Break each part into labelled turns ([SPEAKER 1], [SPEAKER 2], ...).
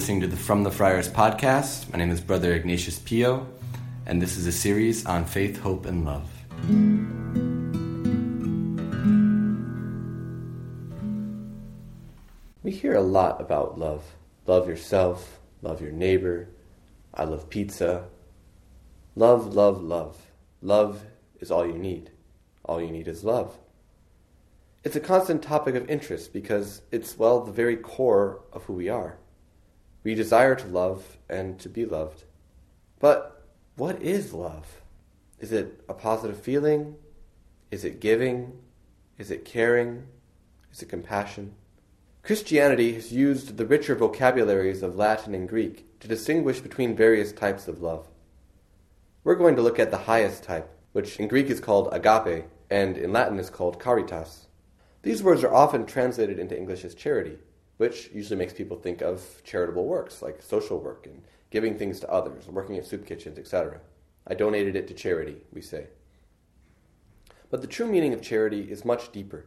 [SPEAKER 1] listening to the From the Friars podcast. My name is Brother Ignatius Pio, and this is a series on faith, hope, and love. We hear a lot about love. Love yourself, love your neighbor, I love pizza. Love, love, love. Love is all you need. All you need is love. It's a constant topic of interest because it's, well, the very core of who we are. We desire to love and to be loved. But what is love? Is it a positive feeling? Is it giving? Is it caring? Is it compassion? Christianity has used the richer vocabularies of Latin and Greek to distinguish between various types of love. We're going to look at the highest type, which in Greek is called agape and in Latin is called caritas. These words are often translated into English as charity, which usually makes people think of charitable works like social work and giving things to others, working at soup kitchens, etc. I donated it to charity, we say. But the true meaning of charity is much deeper.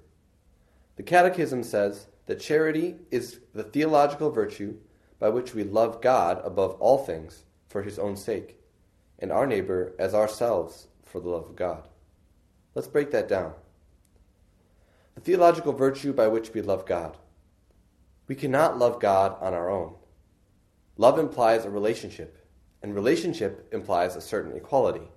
[SPEAKER 1] The Catechism says that charity is the theological virtue by which we love God above all things for his own sake, and our neighbor as ourselves for the love of God. Let's break that down. The theological virtue by which we love God. We cannot love God on our own. Love implies a relationship, and relationship implies a certain equality.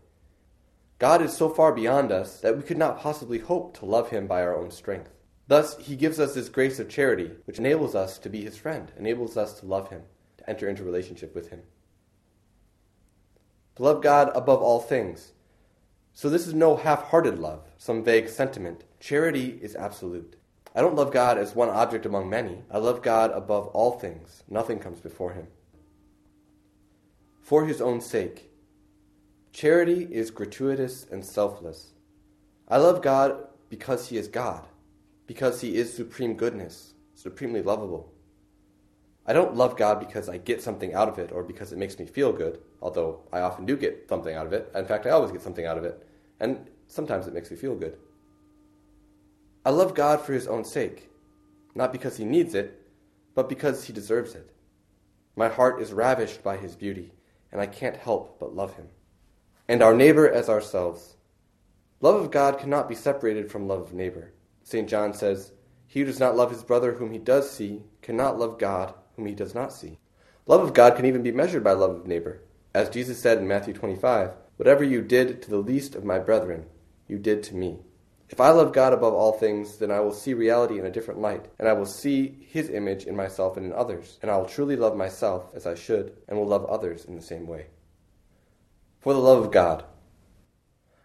[SPEAKER 1] God is so far beyond us that we could not possibly hope to love him by our own strength. Thus, he gives us this grace of charity, which enables us to be his friend, enables us to love him, to enter into relationship with him. To love God above all things. So, this is no half hearted love, some vague sentiment. Charity is absolute. I don't love God as one object among many. I love God above all things. Nothing comes before him. For his own sake. Charity is gratuitous and selfless. I love God because he is God because he is supreme goodness, supremely lovable. I don't love God because I get something out of it or because it makes me feel good, although I often do get something out of it. In fact, I always get something out of it, and sometimes it makes me feel good. I love God for his own sake, not because he needs it, but because he deserves it. My heart is ravished by his beauty, and I can't help but love him. And our neighbor as ourselves. Love of God cannot be separated from love of neighbor. St. John says, He who does not love his brother whom he does see cannot love God whom he does not see. Love of God can even be measured by love of neighbor. As Jesus said in Matthew 25, Whatever you did to the least of my brethren, you did to me. If I love God above all things, then I will see reality in a different light, and I will see His image in myself and in others, and I will truly love myself as I should, and will love others in the same way. For the love of God.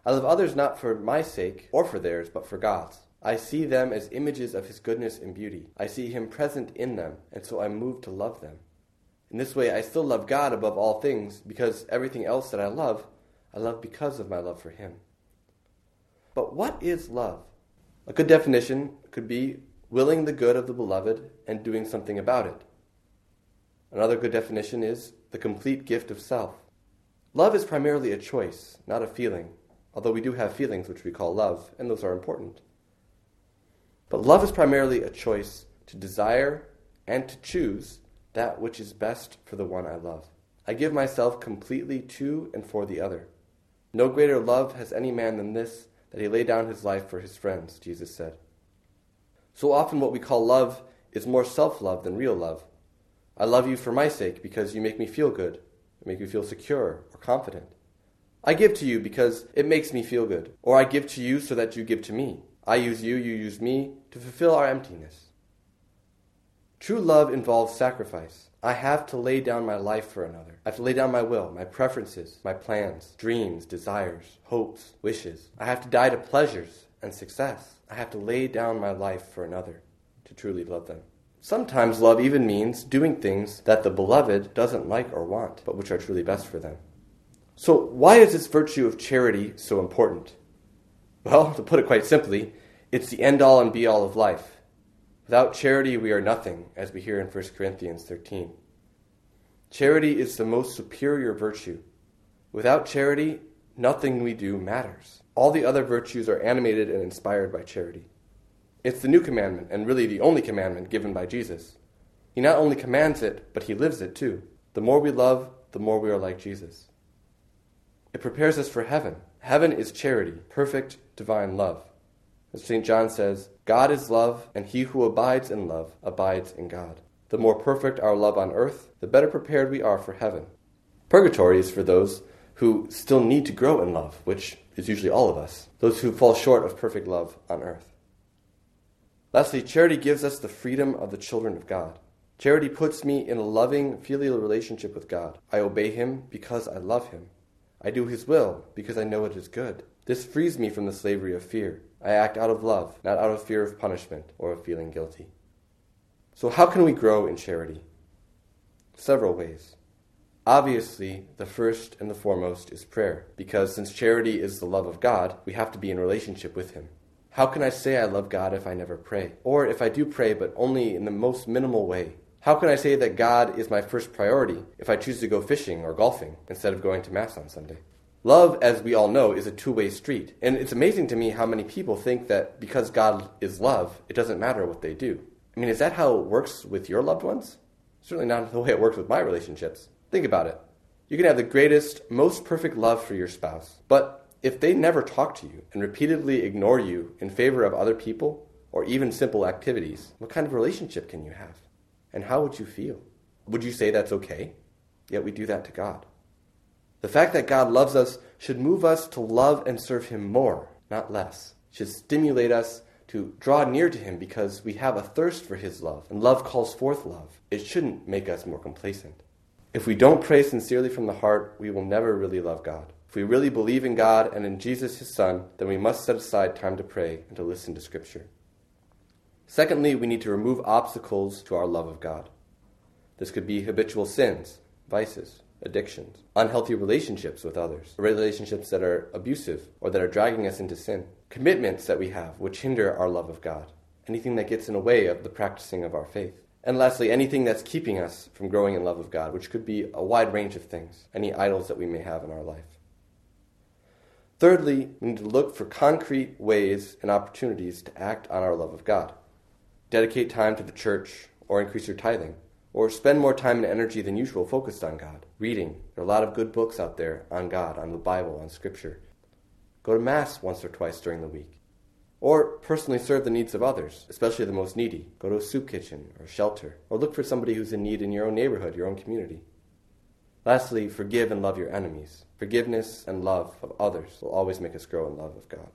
[SPEAKER 1] I love others not for my sake or for theirs, but for God's. I see them as images of His goodness and beauty. I see Him present in them, and so I move to love them. In this way, I still love God above all things, because everything else that I love, I love because of my love for Him. But what is love? A good definition could be willing the good of the beloved and doing something about it. Another good definition is the complete gift of self. Love is primarily a choice, not a feeling, although we do have feelings which we call love, and those are important. But love is primarily a choice to desire and to choose that which is best for the one I love. I give myself completely to and for the other. No greater love has any man than this, that he lay down his life for his friends, Jesus said. So often, what we call love is more self love than real love. I love you for my sake because you make me feel good, make me feel secure or confident. I give to you because it makes me feel good, or I give to you so that you give to me. I use you, you use me, to fulfill our emptiness. True love involves sacrifice. I have to lay down my life for another. I have to lay down my will, my preferences, my plans, dreams, desires, hopes, wishes. I have to die to pleasures and success. I have to lay down my life for another to truly love them. Sometimes love even means doing things that the beloved doesn't like or want, but which are truly best for them. So, why is this virtue of charity so important? Well, to put it quite simply, it's the end all and be all of life. Without charity, we are nothing, as we hear in 1 Corinthians 13. Charity is the most superior virtue. Without charity, nothing we do matters. All the other virtues are animated and inspired by charity. It's the new commandment, and really the only commandment given by Jesus. He not only commands it, but he lives it too. The more we love, the more we are like Jesus. It prepares us for heaven. Heaven is charity, perfect divine love. As St. John says, God is love, and he who abides in love abides in God. The more perfect our love on earth, the better prepared we are for heaven. Purgatory is for those who still need to grow in love, which is usually all of us, those who fall short of perfect love on earth. Lastly, charity gives us the freedom of the children of God. Charity puts me in a loving, filial relationship with God. I obey Him because I love Him. I do His will because I know it is good. This frees me from the slavery of fear. I act out of love, not out of fear of punishment or of feeling guilty. So, how can we grow in charity? Several ways. Obviously, the first and the foremost is prayer, because since charity is the love of God, we have to be in relationship with Him. How can I say I love God if I never pray? Or if I do pray, but only in the most minimal way? How can I say that God is my first priority if I choose to go fishing or golfing instead of going to Mass on Sunday? Love, as we all know, is a two way street. And it's amazing to me how many people think that because God is love, it doesn't matter what they do. I mean, is that how it works with your loved ones? Certainly not the way it works with my relationships. Think about it. You can have the greatest, most perfect love for your spouse, but if they never talk to you and repeatedly ignore you in favor of other people or even simple activities, what kind of relationship can you have? And how would you feel? Would you say that's okay? Yet we do that to God. The fact that God loves us should move us to love and serve Him more, not less. It should stimulate us to draw near to Him because we have a thirst for His love, and love calls forth love. It shouldn't make us more complacent. If we don't pray sincerely from the heart, we will never really love God. If we really believe in God and in Jesus, his Son, then we must set aside time to pray and to listen to Scripture. Secondly, we need to remove obstacles to our love of God. This could be habitual sins, vices, addictions, unhealthy relationships with others, relationships that are abusive or that are dragging us into sin, commitments that we have which hinder our love of God, anything that gets in the way of the practicing of our faith. And lastly, anything that's keeping us from growing in love of God, which could be a wide range of things, any idols that we may have in our life. Thirdly, we need to look for concrete ways and opportunities to act on our love of God. Dedicate time to the church or increase your tithing, or spend more time and energy than usual focused on God, reading. There are a lot of good books out there on God, on the Bible, on Scripture. Go to Mass once or twice during the week. Or personally serve the needs of others, especially the most needy. Go to a soup kitchen or shelter, or look for somebody who's in need in your own neighborhood, your own community. Lastly, forgive and love your enemies. Forgiveness and love of others will always make us grow in love of God.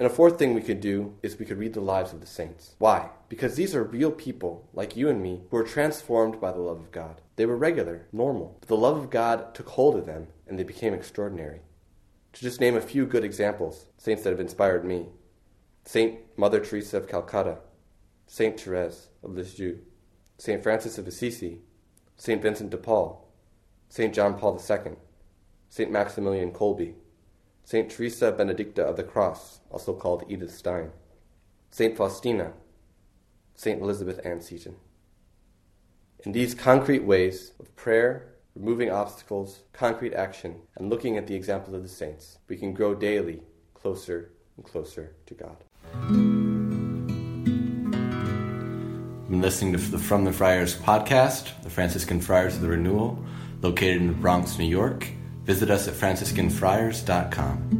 [SPEAKER 1] And a fourth thing we could do is we could read the lives of the saints. Why? Because these are real people, like you and me, who were transformed by the love of God. They were regular, normal, but the love of God took hold of them and they became extraordinary. To just name a few good examples, saints that have inspired me Saint Mother Teresa of Calcutta, Saint Therese of Lisieux, Saint Francis of Assisi, Saint Vincent de Paul, Saint John Paul II, Saint Maximilian Kolbe, Saint Teresa Benedicta of the Cross, also called Edith Stein, Saint Faustina, Saint Elizabeth Ann Seton. In these concrete ways of prayer, removing obstacles, concrete action, and looking at the example of the saints, we can grow daily closer and closer to God.
[SPEAKER 2] Been listening to the From the Friars podcast, the Franciscan Friars of the Renewal, located in the Bronx, New York. Visit us at franciscanfriars.com.